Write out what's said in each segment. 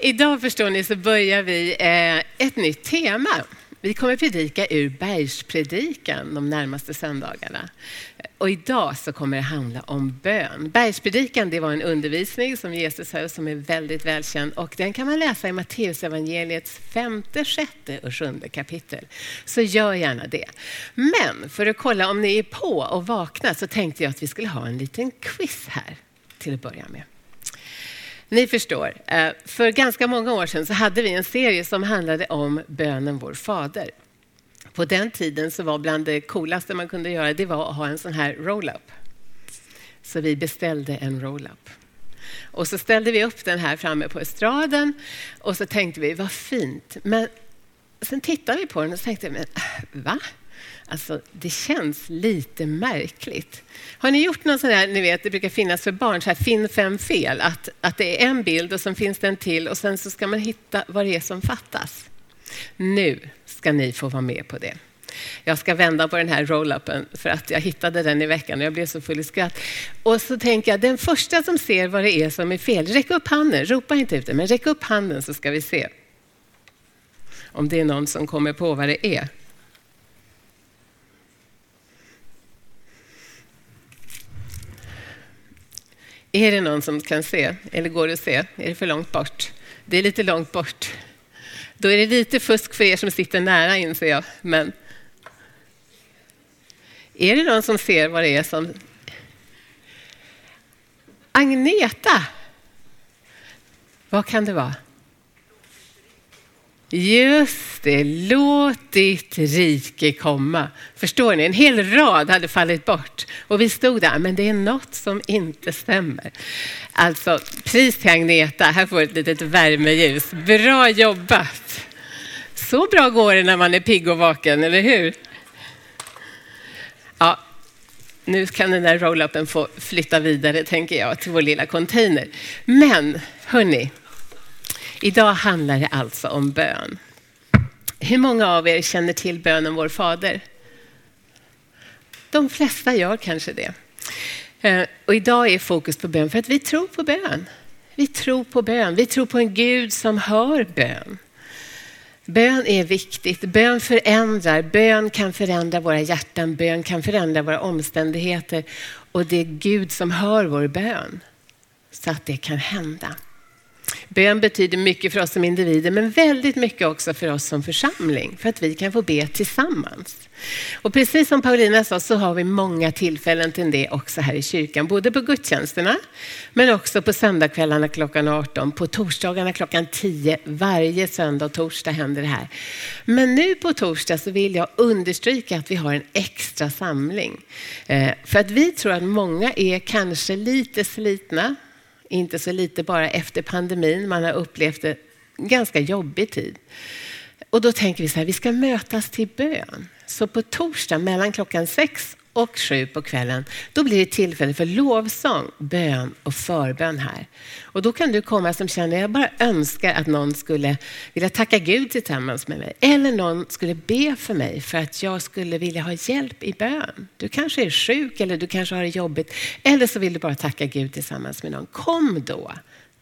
Idag förstår ni så börjar vi eh, ett nytt tema. Vi kommer predika ur Bergspredikan de närmaste söndagarna. Och idag så kommer det handla om bön. Bergspredikan det var en undervisning som Jesus höll som är väldigt välkänd och den kan man läsa i Matteusevangeliets femte, sjätte och sjunde kapitel. Så gör gärna det. Men för att kolla om ni är på och vakna så tänkte jag att vi skulle ha en liten quiz här till att börja med. Ni förstår, eh, för ganska många år sedan så hade vi en serie som handlade om bönen Vår Fader. På den tiden så var bland det coolaste man kunde göra det var att ha en sån här roll-up. Så vi beställde en roll-up. Och så ställde vi upp den här framme på estraden och så tänkte vi, vad fint. Men sen tittade vi på den och så tänkte, men äh, va? Alltså, det känns lite märkligt. Har ni gjort någon sån här, ni vet, det brukar finnas för barn, så här finn fem fel, att, att det är en bild och sen finns det en till och sen så ska man hitta vad det är som fattas. Nu ska ni få vara med på det. Jag ska vända på den här roll-upen för att jag hittade den i veckan och jag blev så full i skratt. Och så tänker jag, den första som ser vad det är som är fel, räck upp handen, ropa inte ut det, men räck upp handen så ska vi se. Om det är någon som kommer på vad det är. Är det någon som kan se? Eller går det att se? Är det för långt bort? Det är lite långt bort. Då är det lite fusk för er som sitter nära inser jag. Men är det någon som ser vad det är som... Agneta! Vad kan det vara? Just det, låt ditt rike komma. Förstår ni? En hel rad hade fallit bort och vi stod där, men det är något som inte stämmer. Alltså, pris till Agneta, här får du ett litet värmeljus. Bra jobbat! Så bra går det när man är pigg och vaken, eller hur? Ja, nu kan den där roll-upen få flytta vidare, tänker jag, till vår lilla container. Men, hörni, Idag handlar det alltså om bön. Hur många av er känner till bönen Vår Fader? De flesta gör kanske det. Eh, och idag är fokus på bön för att vi tror på bön. Vi tror på bön. Vi tror på en Gud som hör bön. Bön är viktigt. Bön förändrar. Bön kan förändra våra hjärtan. Bön kan förändra våra omständigheter. Och det är Gud som hör vår bön så att det kan hända. Bön betyder mycket för oss som individer, men väldigt mycket också för oss som församling, för att vi kan få be tillsammans. Och precis som Paulina sa så har vi många tillfällen till det också här i kyrkan, både på gudstjänsterna, men också på söndagskvällarna klockan 18, på torsdagarna klockan 10. Varje söndag och torsdag händer det här. Men nu på torsdag så vill jag understryka att vi har en extra samling. Eh, för att vi tror att många är kanske lite slitna, inte så lite bara efter pandemin. Man har upplevt en ganska jobbig tid. Och då tänker vi så här, vi ska mötas till bön. Så på torsdag mellan klockan sex och sju på kvällen, då blir det tillfälle för lovsång, bön och förbön här. Och då kan du komma som känner, jag bara önskar att någon skulle vilja tacka Gud tillsammans med mig. Eller någon skulle be för mig för att jag skulle vilja ha hjälp i bön. Du kanske är sjuk eller du kanske har det jobbigt. Eller så vill du bara tacka Gud tillsammans med någon. Kom då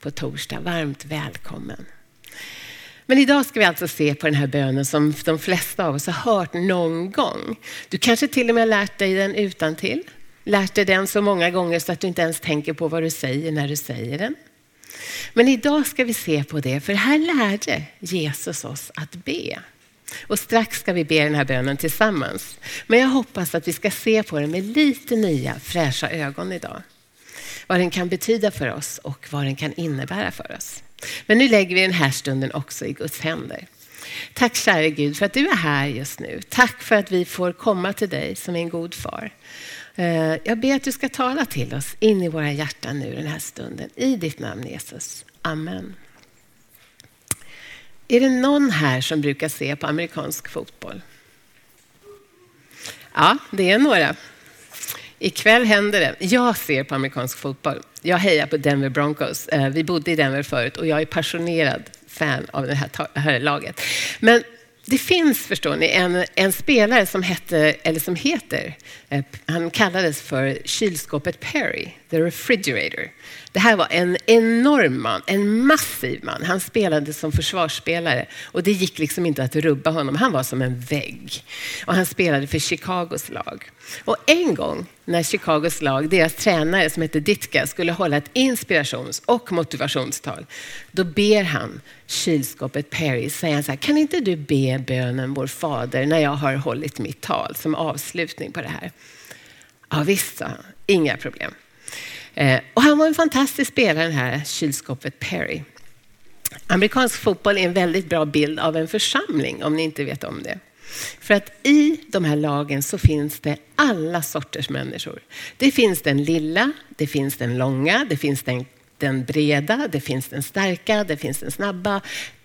på torsdag, varmt välkommen. Men idag ska vi alltså se på den här bönen som de flesta av oss har hört någon gång. Du kanske till och med har lärt dig den utan till. Lärt dig den så många gånger så att du inte ens tänker på vad du säger när du säger den. Men idag ska vi se på det, för här lärde Jesus oss att be. Och strax ska vi be den här bönen tillsammans. Men jag hoppas att vi ska se på den med lite nya fräscha ögon idag. Vad den kan betyda för oss och vad den kan innebära för oss. Men nu lägger vi den här stunden också i Guds händer. Tack käre Gud för att du är här just nu. Tack för att vi får komma till dig som en god far. Eh, jag ber att du ska tala till oss in i våra hjärtan nu den här stunden. I ditt namn Jesus. Amen. Är det någon här som brukar se på amerikansk fotboll? Ja, det är några. Ikväll händer det. Jag ser på amerikansk fotboll. Jag hejar på Denver Broncos. Eh, vi bodde i Denver förut och jag är passionerad fan av det här, här laget. Men det finns, förstår ni, en, en, spelare som, hette, eller som heter, eh, han kallades för kylskåpet Perry the refrigerator. Det här var en enorm man, en massiv man. Han spelade som försvarsspelare och det gick liksom inte att rubba honom. Han var som en vägg. Och han spelade för Chicagos lag. Och en gång när Chicagos lag, deras tränare som hette Ditka, skulle hålla ett inspirations och motivationstal, då ber han kylskåpet Perry, säger han så här, kan inte du be bönen vår fader när jag har hållit mitt tal som avslutning på det här? Ja visst, sa han. Inga problem. Eh, och han var en fantastisk spelare, den här kylskåpet Perry. Amerikansk fotboll är en väldigt bra bild av en församling, om ni inte vet om det. För att i de här lagen så finns det alla sorters människor. Det finns den lilla, det finns den långa, det finns den, den breda, det finns den starka, det finns den snabba.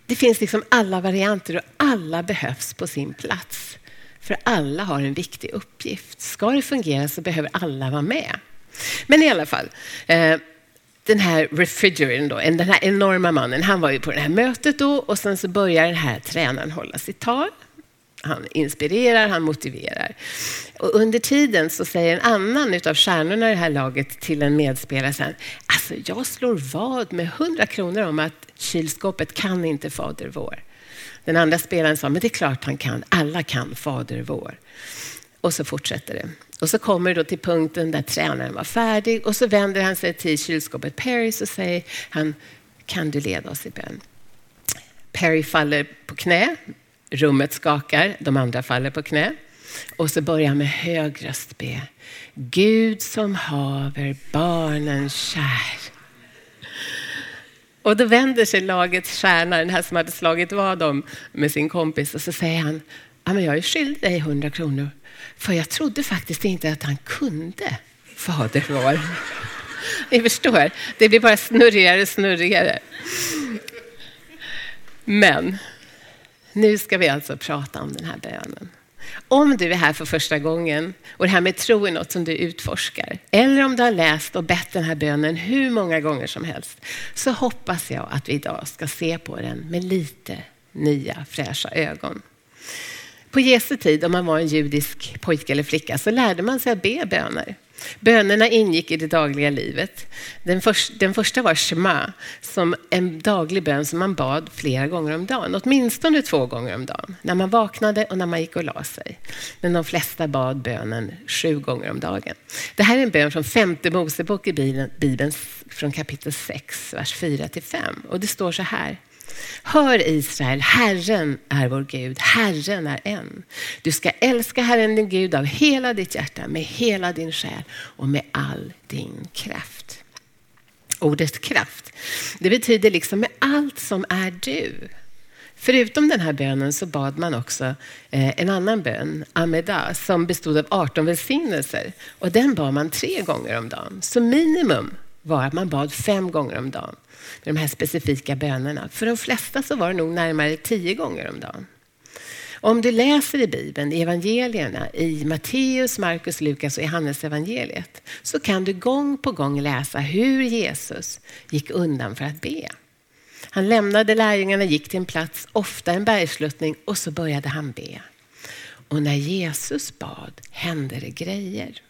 Det finns liksom alla varianter och alla behövs på sin plats. För alla har en viktig uppgift. Ska det fungera så behöver alla vara med. Men i alla fall, eh, den här refrigeratorn, då, den här enorma mannen, han var ju på det här mötet då och sen så börjar den här tränaren hålla sitt tal. Han inspirerar, han motiverar. Och under tiden så säger en annan av stjärnorna i det här laget till en medspelare sen, alltså jag slår vad med 100 kronor om att kylskåpet kan inte Fader vår. Den andra spelaren sa, men det är klart han kan, alla kan Fader vår. Och så fortsätter det. Och så kommer det då till punkten där tränaren var färdig och så vänder han sig till kylskåpet Perry och säger han, kan du leda oss i bön? Perry faller på knä, rummet skakar, de andra faller på knä. Och så börjar han med hög röst be. Gud som haver barnen kär. Och då vänder sig lagets stjärna, den här som hade slagit vad om med sin kompis, och så säger han, ja, men jag är skyldig dig 100 kronor. För jag trodde faktiskt inte att han kunde Fader vår. Ni förstår, det blir bara snurrigare och snurrigare. Men nu ska vi alltså prata om den här bönen. Om du är här för första gången och det här med tro är något som du utforskar, eller om du har läst och bett den här bönen hur många gånger som helst, så hoppas jag att vi idag ska se på den med lite nya fräscha ögon. På Jesu tid, om man var en judisk pojke eller flicka, så lärde man sig att be böner. Bönerna ingick i det dagliga livet. Den, för, den första var Shema, som en daglig bön som man bad flera gånger om dagen. Åtminstone två gånger om dagen, när man vaknade och när man gick och la sig. Men de flesta bad bönen sju gånger om dagen. Det här är en bön från femte Mosebok i Bibeln, Bibeln från kapitel 6, vers 4-5. Och det står så här. Hör Israel, Herren är vår Gud, Herren är en. Du ska älska Herren din Gud av hela ditt hjärta, med hela din själ och med all din kraft. Ordet kraft, det betyder liksom med allt som är du. Förutom den här bönen så bad man också eh, en annan bön, Ameda, som bestod av 18 välsignelser. Och den bad man tre gånger om dagen. Så minimum var att man bad fem gånger om dagen med de här specifika bönerna. För de flesta så var det nog närmare tio gånger om dagen. Om du läser i Bibeln, i evangelierna, i Matteus, Markus, Lukas och Johannes evangeliet så kan du gång på gång läsa hur Jesus gick undan för att be. Han lämnade lärjungarna, gick till en plats, ofta en bergsluttning och så började han be. Och när Jesus bad hände det grejer.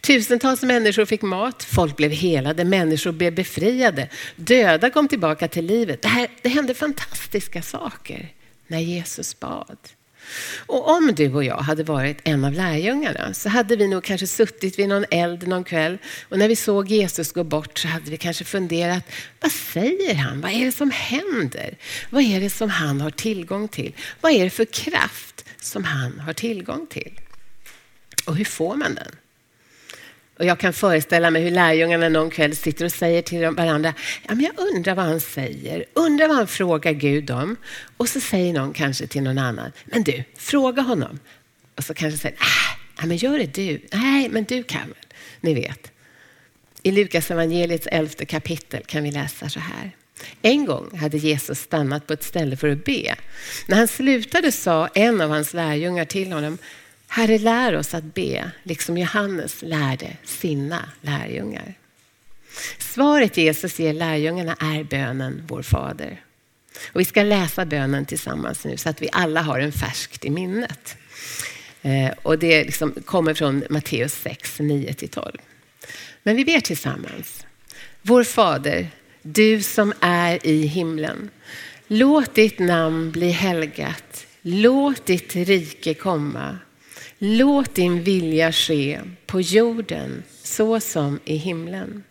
Tusentals människor fick mat, folk blev helade, människor blev befriade, döda kom tillbaka till livet. Det, här, det hände fantastiska saker när Jesus bad. Och om du och jag hade varit en av lärjungarna så hade vi nog kanske suttit vid någon eld någon kväll och när vi såg Jesus gå bort så hade vi kanske funderat, vad säger han? Vad är det som händer? Vad är det som han har tillgång till? Vad är det för kraft som han har tillgång till? Och hur får man den? Och jag kan föreställa mig hur lärjungarna någon kväll sitter och säger till varandra, ja, men jag undrar vad han säger, undrar vad han frågar Gud om. Och så säger någon kanske till någon annan, men du, fråga honom. Och så kanske säger, ah, ja, men gör det du. Nej, men du kan väl. Ni vet. I Lukas evangeliets elfte kapitel kan vi läsa så här. En gång hade Jesus stannat på ett ställe för att be. När han slutade sa en av hans lärjungar till honom, Herre, lär oss att be, liksom Johannes lärde sina lärjungar. Svaret Jesus ger lärjungarna är bönen Vår Fader. Och vi ska läsa bönen tillsammans nu så att vi alla har den färskt i minnet. Eh, och det liksom kommer från Matteus 6, 9-12. Men vi ber tillsammans. Vår Fader, du som är i himlen. Låt ditt namn bli helgat. Låt ditt rike komma. Låt din vilja ske på jorden så som i himlen.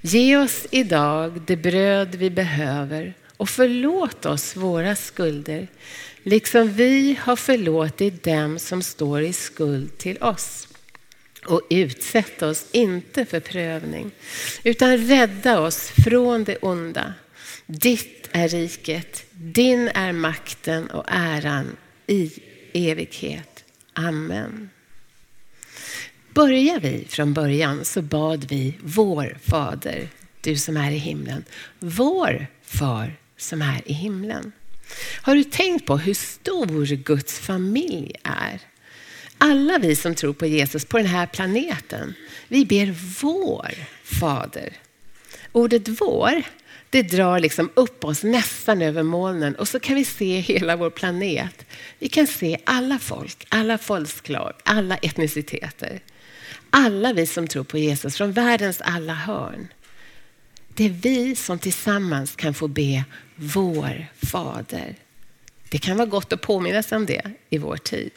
Ge oss idag det bröd vi behöver och förlåt oss våra skulder liksom vi har förlåtit dem som står i skuld till oss. Och utsätt oss inte för prövning, utan rädda oss från det onda. Ditt är riket, din är makten och äran i evighet. Amen. Börjar vi från början så bad vi vår Fader, du som är i himlen. Vår Far som är i himlen. Har du tänkt på hur stor Guds familj är? Alla vi som tror på Jesus på den här planeten, vi ber vår Fader. Ordet vår, det drar liksom upp oss nästan över molnen och så kan vi se hela vår planet. Vi kan se alla folk, alla folkslag, alla etniciteter. Alla vi som tror på Jesus från världens alla hörn. Det är vi som tillsammans kan få be vår Fader. Det kan vara gott att påminna sig om det i vår tid.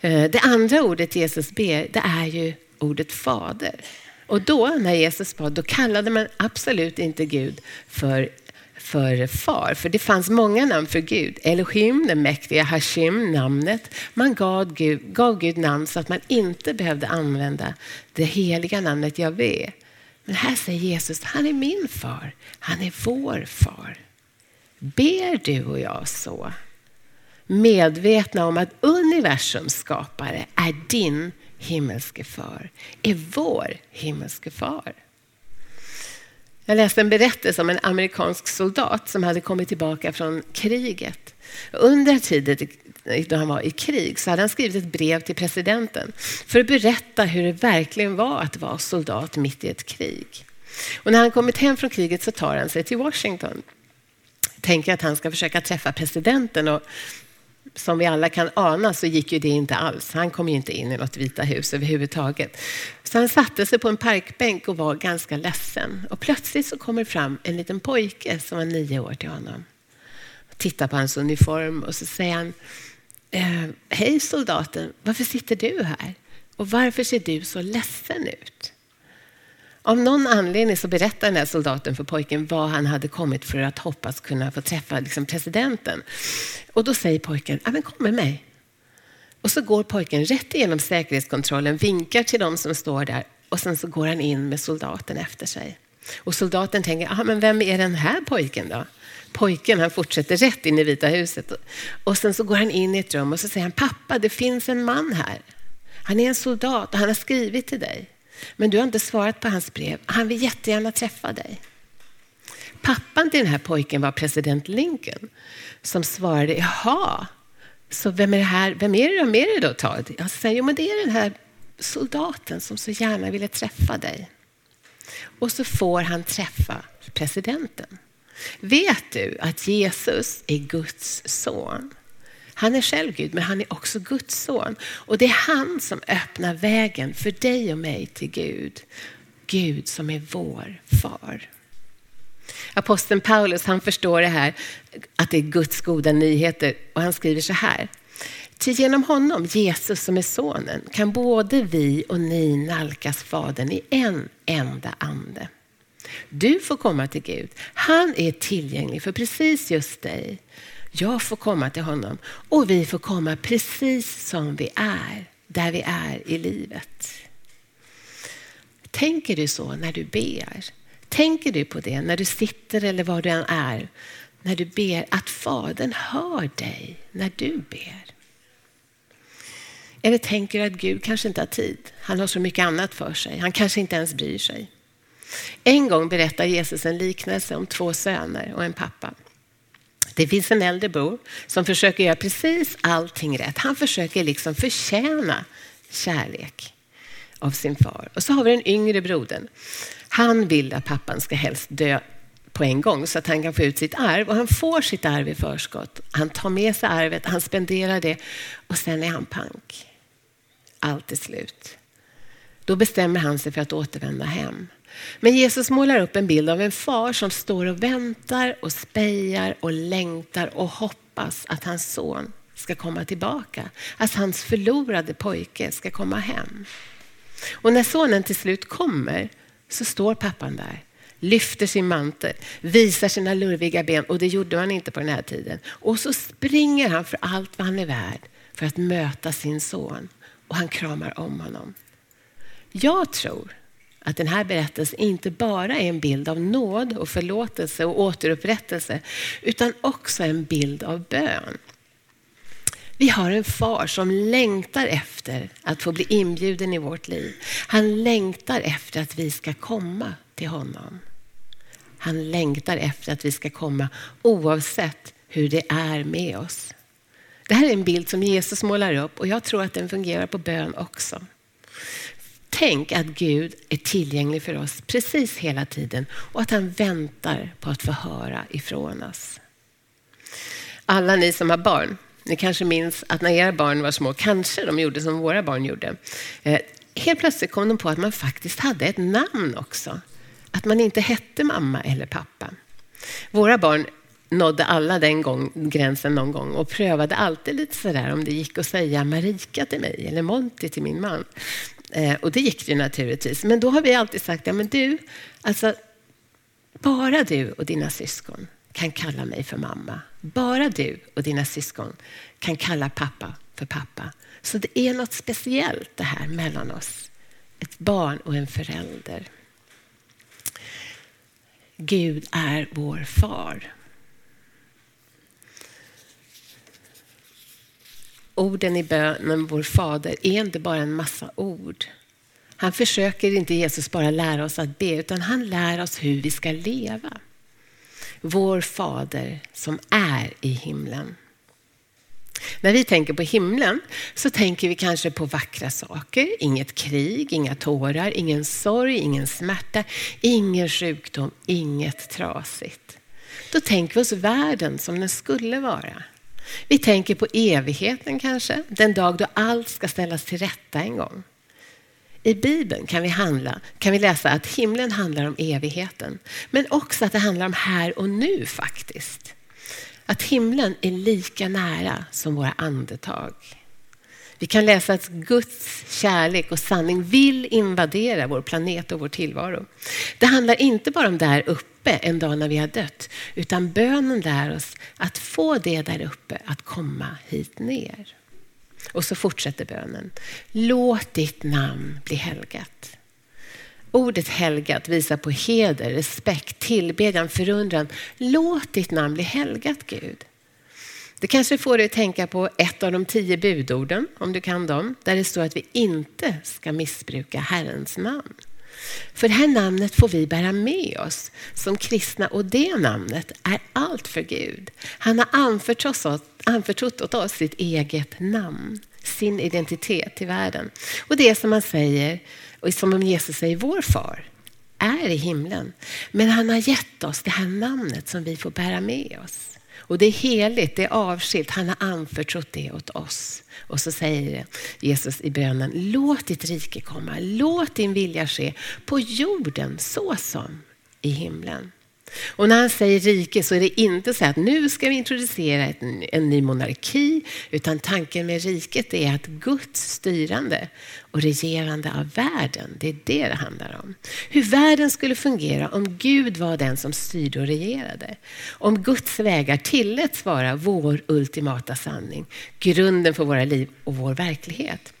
Eh, det andra ordet Jesus ber, det är ju ordet Fader. Och då, när Jesus bad, då kallade man absolut inte Gud för, för far. För det fanns många namn för Gud. Elohim, den mäktiga, Hashim, namnet. Man gav Gud, gav Gud namn så att man inte behövde använda det heliga namnet Javé. Men här säger Jesus, han är min far. Han är vår far. Ber du och jag så? Medvetna om att universums skapare är din himmelske far, är vår himmelske far. Jag läste en berättelse om en amerikansk soldat som hade kommit tillbaka från kriget. Under tiden då han var i krig så hade han skrivit ett brev till presidenten för att berätta hur det verkligen var att vara soldat mitt i ett krig. Och när han kommit hem från kriget så tar han sig till Washington. Tänker att han ska försöka träffa presidenten och som vi alla kan ana så gick ju det inte alls. Han kom ju inte in i något Vita hus överhuvudtaget. Så han satte sig på en parkbänk och var ganska ledsen. Och plötsligt så kommer fram en liten pojke som var nio år till honom. Tittar på hans uniform och så säger han eh, Hej soldaten, varför sitter du här? Och varför ser du så ledsen ut? Av någon anledning så berättar den här soldaten för pojken vad han hade kommit för att hoppas kunna få träffa liksom presidenten. Och då säger pojken, ja men kom med mig. Och så går pojken rätt igenom säkerhetskontrollen, vinkar till de som står där och sen så går han in med soldaten efter sig. Och soldaten tänker, ah, men vem är den här pojken då? Pojken han fortsätter rätt in i Vita huset. Och sen så går han in i ett rum och så säger han, pappa det finns en man här. Han är en soldat och han har skrivit till dig. Men du har inte svarat på hans brev. Han vill jättegärna träffa dig. Pappan till den här pojken var president Lincoln som svarade, jaha, så vem är det här? Vem är det, vem är det då Todd? Jag säger, jo men det är den här soldaten som så gärna ville träffa dig. Och så får han träffa presidenten. Vet du att Jesus är Guds son? Han är själv Gud, men han är också Guds son. Och det är han som öppnar vägen för dig och mig till Gud. Gud som är vår far. Aposteln Paulus han förstår det här, att det är Guds goda nyheter och han skriver så här. Till genom honom, Jesus som är sonen, kan både vi och ni nalkas Fadern i en enda ande. Du får komma till Gud. Han är tillgänglig för precis just dig. Jag får komma till honom och vi får komma precis som vi är, där vi är i livet. Tänker du så när du ber? Tänker du på det när du sitter eller var du än är? När du ber att Fadern hör dig när du ber? Eller tänker du att Gud kanske inte har tid? Han har så mycket annat för sig. Han kanske inte ens bryr sig. En gång berättar Jesus en liknelse om två söner och en pappa. Det finns en äldre bror som försöker göra precis allting rätt. Han försöker liksom förtjäna kärlek av sin far. Och så har vi den yngre brodern. Han vill att pappan ska helst dö på en gång så att han kan få ut sitt arv. Och han får sitt arv i förskott. Han tar med sig arvet, han spenderar det och sen är han pank. Allt är slut. Då bestämmer han sig för att återvända hem. Men Jesus målar upp en bild av en far som står och väntar och spejar och längtar och hoppas att hans son ska komma tillbaka. Att hans förlorade pojke ska komma hem. Och när sonen till slut kommer så står pappan där, lyfter sin mantel, visar sina lurviga ben och det gjorde han inte på den här tiden. Och så springer han för allt vad han är värd för att möta sin son och han kramar om honom. Jag tror att den här berättelsen inte bara är en bild av nåd och förlåtelse och återupprättelse utan också en bild av bön. Vi har en far som längtar efter att få bli inbjuden i vårt liv. Han längtar efter att vi ska komma till honom. Han längtar efter att vi ska komma oavsett hur det är med oss. Det här är en bild som Jesus målar upp och jag tror att den fungerar på bön också. Tänk att Gud är tillgänglig för oss precis hela tiden och att han väntar på att få höra ifrån oss. Alla ni som har barn, ni kanske minns att när era barn var små, kanske de gjorde som våra barn gjorde. Eh, helt plötsligt kom de på att man faktiskt hade ett namn också. Att man inte hette mamma eller pappa. Våra barn nådde alla den gång, gränsen någon gång och prövade alltid lite sådär om det gick att säga Marika till mig eller Monty till min man. Eh, och det gick ju naturligtvis. Men då har vi alltid sagt, ja men du, alltså bara du och dina syskon kan kalla mig för mamma. Bara du och dina syskon kan kalla pappa för pappa. Så det är något speciellt det här mellan oss. Ett barn och en förälder. Gud är vår far. Orden i bönen, vår fader, är inte bara en massa ord. Han försöker inte Jesus bara lära oss att be, utan han lär oss hur vi ska leva. Vår fader som är i himlen. När vi tänker på himlen så tänker vi kanske på vackra saker. Inget krig, inga tårar, ingen sorg, ingen smärta, ingen sjukdom, inget trasigt. Då tänker vi oss världen som den skulle vara. Vi tänker på evigheten kanske, den dag då allt ska ställas till rätta en gång. I Bibeln kan vi, handla, kan vi läsa att himlen handlar om evigheten, men också att det handlar om här och nu faktiskt. Att himlen är lika nära som våra andetag. Vi kan läsa att Guds kärlek och sanning vill invadera vår planet och vår tillvaro. Det handlar inte bara om där uppe en dag när vi har dött, utan bönen lär oss att få det där uppe att komma hit ner. Och så fortsätter bönen. Låt ditt namn bli helgat. Ordet helgat visar på heder, respekt, tillbedjan, förundran. Låt ditt namn bli helgat, Gud. Det kanske får dig att tänka på ett av de tio budorden, om du kan dem, där det står att vi inte ska missbruka Herrens namn. För det här namnet får vi bära med oss som kristna och det namnet är allt för Gud. Han har anförtrott oss, anförtrott åt oss sitt eget namn, sin identitet till världen. Och det som man säger, och som Jesus säger, vår far är i himlen. Men han har gett oss det här namnet som vi får bära med oss. Och det är heligt, det är avskilt. Han har anförtrott det åt oss. Och så säger Jesus i bönen, låt ditt rike komma, låt din vilja ske på jorden så som i himlen. Och när han säger rike så är det inte så att nu ska vi introducera en ny monarki, utan tanken med riket är att Guds styrande och regerande av världen, det är det det handlar om. Hur världen skulle fungera om Gud var den som styrde och regerade. Om Guds vägar tilläts vara vår ultimata sanning, grunden för våra liv och vår verklighet.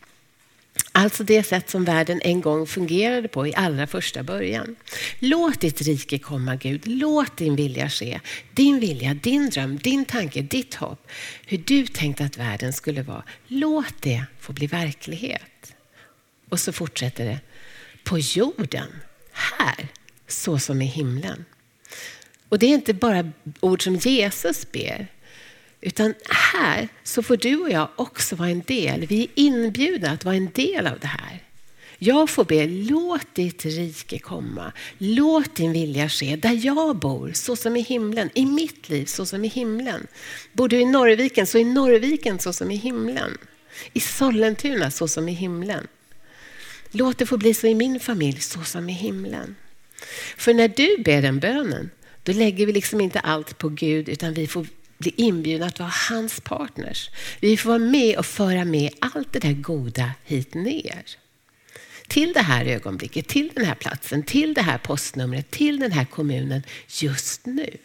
Alltså det sätt som världen en gång fungerade på i allra första början. Låt ditt rike komma Gud, låt din vilja ske. Din vilja, din dröm, din tanke, ditt hopp. Hur du tänkte att världen skulle vara. Låt det få bli verklighet. Och så fortsätter det. På jorden, här, så som i himlen. Och det är inte bara ord som Jesus ber. Utan här så får du och jag också vara en del. Vi är inbjudna att vara en del av det här. Jag får be, låt ditt rike komma. Låt din vilja ske där jag bor, så som i himlen. I mitt liv, så som i himlen. Bor du i Norrviken, så i Norrviken, så som i himlen. I Sollentuna, så som i himlen. Låt det få bli så i min familj, så som i himlen. För när du ber den bönen, då lägger vi liksom inte allt på Gud, utan vi får bli inbjudna att vara hans partners. Vi får vara med och föra med allt det där goda hit ner. Till det här ögonblicket, till den här platsen, till det här postnumret, till den här kommunen just nu.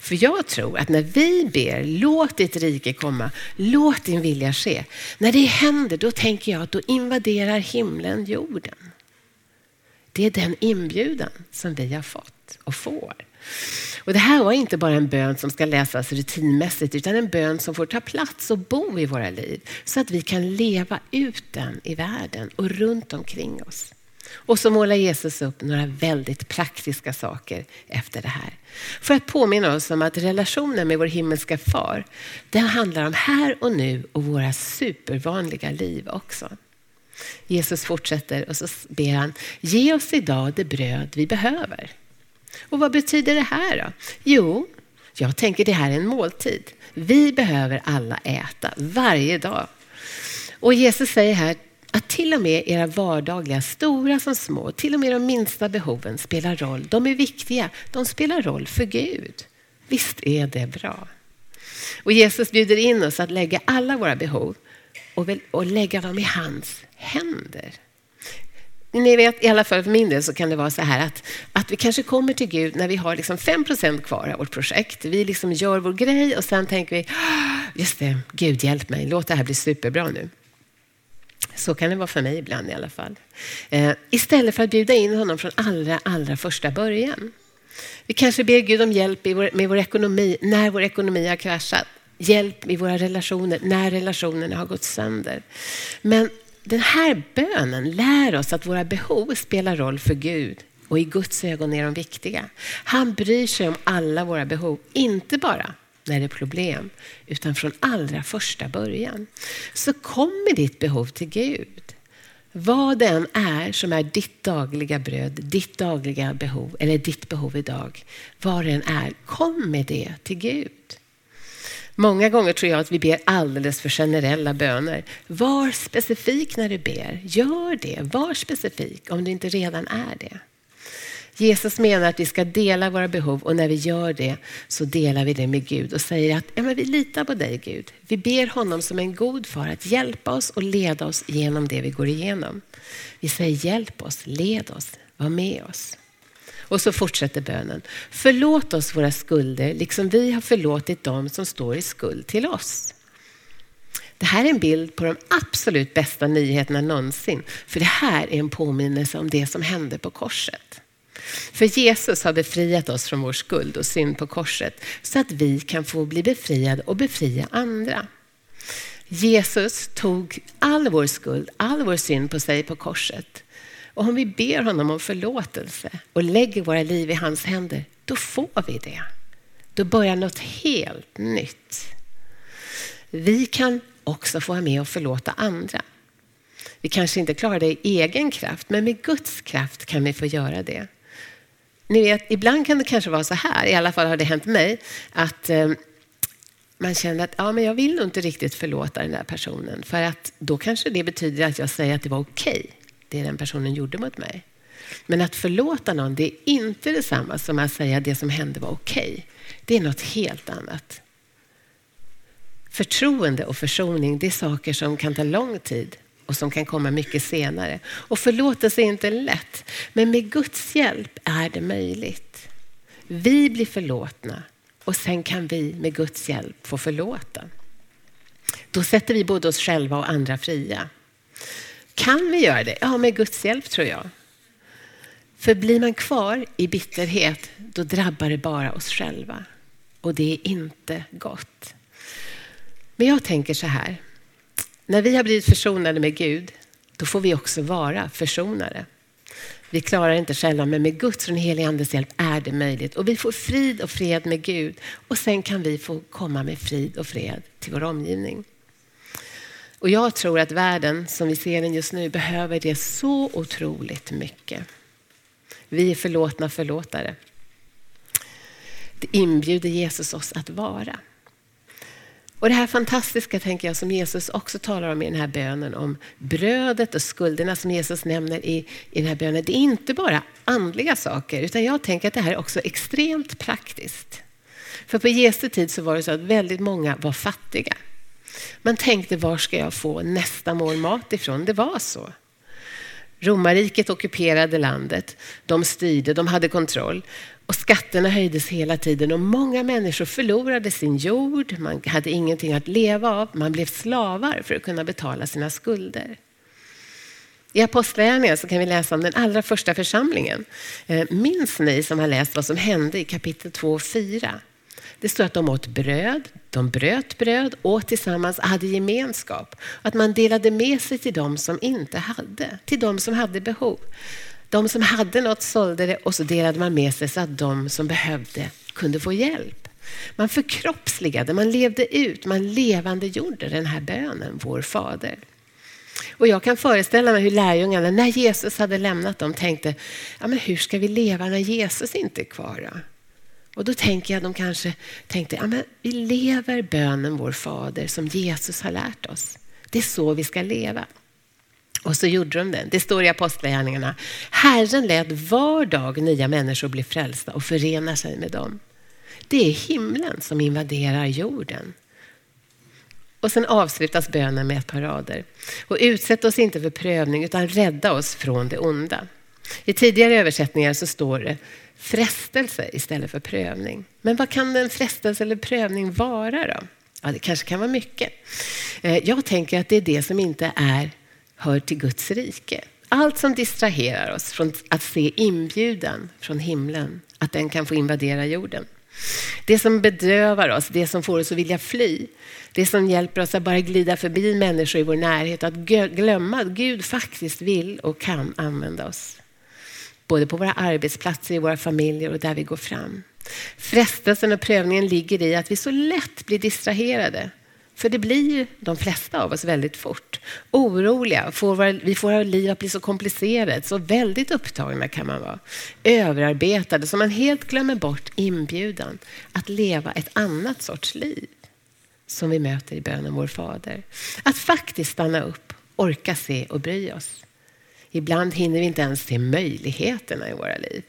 För jag tror att när vi ber, låt ditt rike komma, låt din vilja ske. När det händer, då tänker jag att då invaderar himlen jorden. Det är den inbjudan som vi har fått och får. Och det här var inte bara en bön som ska läsas rutinmässigt utan en bön som får ta plats och bo i våra liv så att vi kan leva ut den i världen och runt omkring oss. Och så målar Jesus upp några väldigt praktiska saker efter det här. För att påminna oss om att relationen med vår himmelska far, den handlar om här och nu och våra supervanliga liv också. Jesus fortsätter och så ber han, ge oss idag det bröd vi behöver. Och vad betyder det här då? Jo, jag tänker det här är en måltid. Vi behöver alla äta varje dag. Och Jesus säger här att till och med era vardagliga, stora som små, till och med de minsta behoven spelar roll. De är viktiga, de spelar roll för Gud. Visst är det bra? Och Jesus bjuder in oss att lägga alla våra behov och, och lägga dem i hans händer. Ni vet, i alla fall för min del så kan det vara så här att, att vi kanske kommer till Gud när vi har liksom 5% kvar av vårt projekt. Vi liksom gör vår grej och sen tänker vi, ah, just det, Gud hjälp mig, låt det här bli superbra nu. Så kan det vara för mig ibland i alla fall. Eh, istället för att bjuda in honom från allra, allra första början. Vi kanske ber Gud om hjälp med vår ekonomi när vår ekonomi har kraschat. Hjälp i våra relationer när relationerna har gått sönder. Men den här bönen lär oss att våra behov spelar roll för Gud och i Guds ögon är de viktiga. Han bryr sig om alla våra behov, inte bara när det är problem, utan från allra första början. Så kom med ditt behov till Gud. Vad den är som är ditt dagliga bröd, ditt dagliga behov eller ditt behov idag, vad den är, kom med det till Gud. Många gånger tror jag att vi ber alldeles för generella böner. Var specifik när du ber. Gör det. Var specifik om du inte redan är det. Jesus menar att vi ska dela våra behov och när vi gör det så delar vi det med Gud och säger att ja, men vi litar på dig Gud. Vi ber honom som en god far att hjälpa oss och leda oss genom det vi går igenom. Vi säger hjälp oss, led oss, var med oss. Och så fortsätter bönen. Förlåt oss våra skulder, liksom vi har förlåtit dem som står i skuld till oss. Det här är en bild på de absolut bästa nyheterna någonsin. För det här är en påminnelse om det som hände på korset. För Jesus har befriat oss från vår skuld och synd på korset så att vi kan få bli befriade och befria andra. Jesus tog all vår skuld, all vår synd på sig på korset. Och om vi ber honom om förlåtelse och lägger våra liv i hans händer, då får vi det. Då börjar något helt nytt. Vi kan också få vara med och förlåta andra. Vi kanske inte klarar det i egen kraft, men med Guds kraft kan vi få göra det. Ni vet, ibland kan det kanske vara så här, i alla fall har det hänt mig, att eh, man känner att ja, men jag vill nog inte riktigt förlåta den där personen. För att då kanske det betyder att jag säger att det var okej. Okay det den personen gjorde mot mig. Men att förlåta någon, det är inte detsamma som att säga att det som hände var okej. Okay. Det är något helt annat. Förtroende och försoning, det är saker som kan ta lång tid och som kan komma mycket senare. Och förlåtelse är inte lätt, men med Guds hjälp är det möjligt. Vi blir förlåtna och sen kan vi med Guds hjälp få förlåta. Då sätter vi både oss själva och andra fria. Kan vi göra det? Ja, med Guds hjälp tror jag. För blir man kvar i bitterhet, då drabbar det bara oss själva. Och det är inte gott. Men jag tänker så här. När vi har blivit försonade med Gud, då får vi också vara försonare. Vi klarar inte själva, men med Guds och den helige Andes hjälp är det möjligt. Och vi får frid och fred med Gud. Och sen kan vi få komma med frid och fred till vår omgivning. Och jag tror att världen som vi ser den just nu behöver det så otroligt mycket. Vi är förlåtna förlåtare. Det inbjuder Jesus oss att vara. Och det här fantastiska tänker jag som Jesus också talar om i den här bönen om brödet och skulderna som Jesus nämner i, i den här bönen. Det är inte bara andliga saker utan jag tänker att det här är också extremt praktiskt. För på Jesu tid så var det så att väldigt många var fattiga. Man tänkte var ska jag få nästa mål mat ifrån? Det var så. Romarriket ockuperade landet, de styrde, de hade kontroll och skatterna höjdes hela tiden och många människor förlorade sin jord, man hade ingenting att leva av, man blev slavar för att kunna betala sina skulder. I Apostlagärningarna så kan vi läsa om den allra första församlingen. Eh, minns ni som har läst vad som hände i kapitel 2 och 4? Det står att de åt bröd, de bröt bröd, åt tillsammans, hade gemenskap. Att man delade med sig till de som inte hade, till de som hade behov. De som hade något sålde det och så delade man med sig så att de som behövde kunde få hjälp. Man förkroppsligade, man levde ut, man levande gjorde den här bönen, vår fader. Och jag kan föreställa mig hur lärjungarna, när Jesus hade lämnat dem, tänkte, ja, men hur ska vi leva när Jesus inte är kvar? Då? Och då tänker jag att de kanske tänkte, ja, men vi lever bönen vår fader som Jesus har lärt oss. Det är så vi ska leva. Och så gjorde de det. Det står i Apostlagärningarna. Herren lät var dag nya människor bli frälsta och förena sig med dem. Det är himlen som invaderar jorden. Och sen avslutas bönen med ett par rader. Och utsätt oss inte för prövning utan rädda oss från det onda. I tidigare översättningar så står det frestelse istället för prövning. Men vad kan en frestelse eller prövning vara då? Ja, det kanske kan vara mycket. Eh, jag tänker att det är det som inte är, hör till Guds rike. Allt som distraherar oss från att se inbjudan från himlen, att den kan få invadera jorden. Det som bedrövar oss, det som får oss att vilja fly, det som hjälper oss att bara glida förbi människor i vår närhet, att glömma att Gud faktiskt vill och kan använda oss. Både på våra arbetsplatser, i våra familjer och där vi går fram. Frestelsen och prövningen ligger i att vi så lätt blir distraherade. För det blir ju de flesta av oss väldigt fort. Oroliga, får våra, vi får våra liv att bli så komplicerade, så väldigt upptagna kan man vara. Överarbetade, så man helt glömmer bort inbjudan att leva ett annat sorts liv som vi möter i bönen Vår Fader. Att faktiskt stanna upp, orka se och bry oss. Ibland hinner vi inte ens se möjligheterna i våra liv.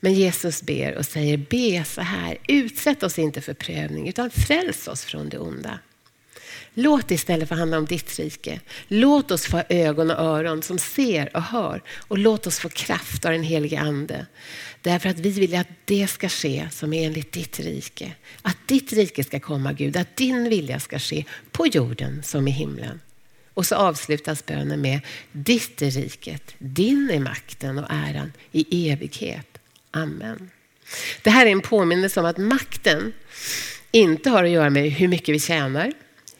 Men Jesus ber och säger, be så här, utsätt oss inte för prövning utan fräls oss från det onda. Låt det istället få handla om ditt rike. Låt oss få ögon och öron som ser och hör och låt oss få kraft av den helige Ande. Därför att vi vill att det ska ske som är enligt ditt rike. Att ditt rike ska komma Gud, att din vilja ska ske på jorden som i himlen. Och så avslutas bönen med Ditt är riket, din är makten och äran i evighet. Amen. Det här är en påminnelse om att makten inte har att göra med hur mycket vi tjänar,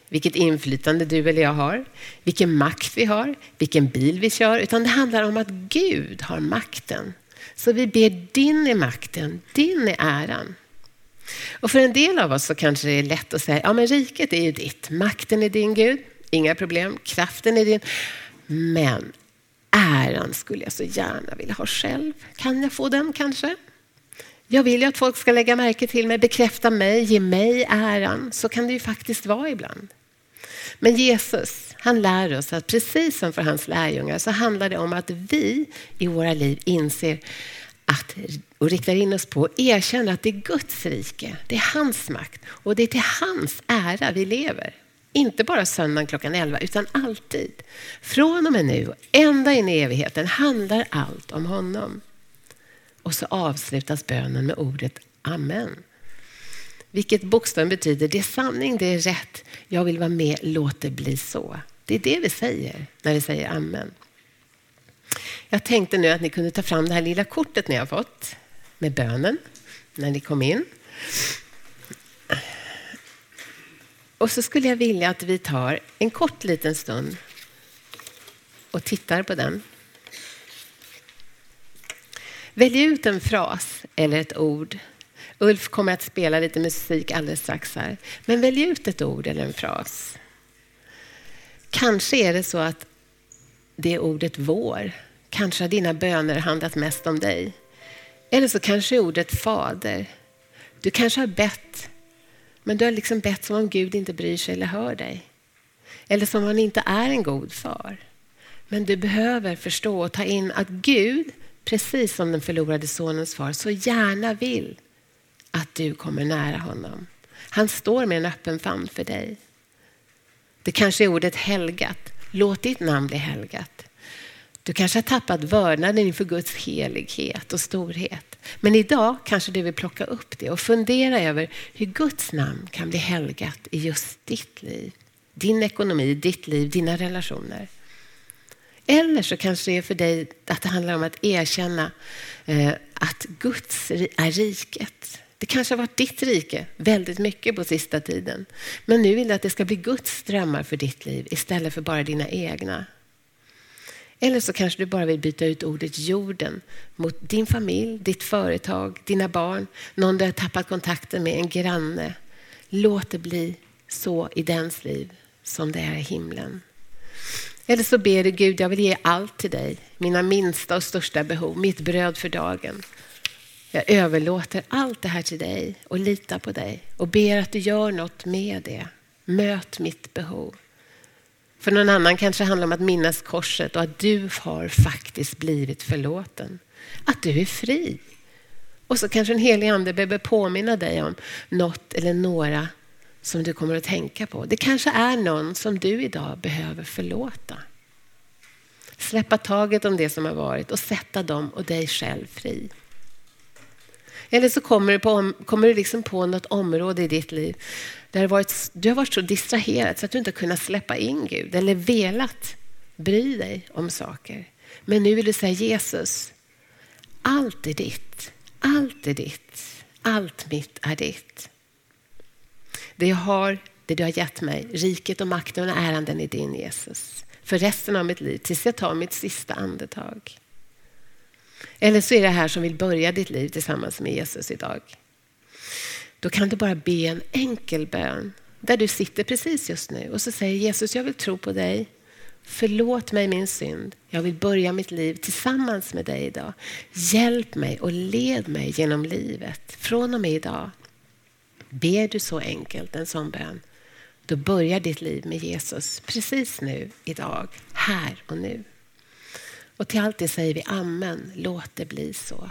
vilket inflytande du eller jag har, vilken makt vi har, vilken bil vi kör, utan det handlar om att Gud har makten. Så vi ber din är makten, din är äran. Och för en del av oss så kanske det är lätt att säga, ja men riket är ju ditt, makten är din Gud. Inga problem, kraften är din. Men äran skulle jag så gärna vilja ha själv. Kan jag få den kanske? Jag vill ju att folk ska lägga märke till mig, bekräfta mig, ge mig äran. Så kan det ju faktiskt vara ibland. Men Jesus, han lär oss att precis som för hans lärjungar så handlar det om att vi i våra liv inser att, och riktar in oss på och erkänner att det är Guds rike, det är hans makt och det är till hans ära vi lever. Inte bara söndagen klockan 11, utan alltid. Från och med nu och ända in i evigheten handlar allt om honom. Och så avslutas bönen med ordet Amen. Vilket bokstaven betyder, det är sanning, det är rätt. Jag vill vara med, låt det bli så. Det är det vi säger när vi säger Amen. Jag tänkte nu att ni kunde ta fram det här lilla kortet ni har fått med bönen när ni kom in. Och så skulle jag vilja att vi tar en kort liten stund och tittar på den. Välj ut en fras eller ett ord. Ulf kommer att spela lite musik alldeles strax här. Men välj ut ett ord eller en fras. Kanske är det så att det är ordet vår. Kanske har dina böner handlat mest om dig. Eller så kanske ordet fader. Du kanske har bett men du har liksom bett som om Gud inte bryr sig eller hör dig. Eller som om han inte är en god far. Men du behöver förstå och ta in att Gud, precis som den förlorade sonens far, så gärna vill att du kommer nära honom. Han står med en öppen famn för dig. Det kanske är ordet helgat. Låt ditt namn bli helgat. Du kanske har tappat vördnaden inför Guds helighet och storhet. Men idag kanske du vill plocka upp det och fundera över hur Guds namn kan bli helgat i just ditt liv. Din ekonomi, ditt liv, dina relationer. Eller så kanske det är för dig att det handlar om att erkänna eh, att Guds är riket. Det kanske har varit ditt rike väldigt mycket på sista tiden. Men nu vill du att det ska bli Guds drömmar för ditt liv istället för bara dina egna. Eller så kanske du bara vill byta ut ordet jorden mot din familj, ditt företag, dina barn, någon du har tappat kontakten med, en granne. Låt det bli så i dens liv som det är i himlen. Eller så ber du Gud, jag vill ge allt till dig, mina minsta och största behov, mitt bröd för dagen. Jag överlåter allt det här till dig och litar på dig och ber att du gör något med det. Möt mitt behov. För någon annan kanske det handlar om att minnas korset och att du har faktiskt blivit förlåten. Att du är fri. Och så kanske en helig ande behöver påminna dig om något eller några som du kommer att tänka på. Det kanske är någon som du idag behöver förlåta. Släppa taget om det som har varit och sätta dem och dig själv fri. Eller så kommer du, på, kommer du liksom på något område i ditt liv där varit, du har varit så distraherad så att du inte har kunnat släppa in Gud eller velat bry dig om saker. Men nu vill du säga Jesus, allt är ditt, allt är ditt, allt mitt är ditt. Det jag har, det du har gett mig, riket och makten och äran den är din Jesus. För resten av mitt liv, tills jag tar mitt sista andetag. Eller så är det här som vill börja ditt liv tillsammans med Jesus idag. Då kan du bara be en enkel bön där du sitter precis just nu och så säger Jesus, jag vill tro på dig. Förlåt mig min synd. Jag vill börja mitt liv tillsammans med dig idag. Hjälp mig och led mig genom livet från och med idag. Ber du så enkelt en sån bön, då börjar ditt liv med Jesus precis nu, idag, här och nu. Och till allt det säger vi amen, låt det bli så.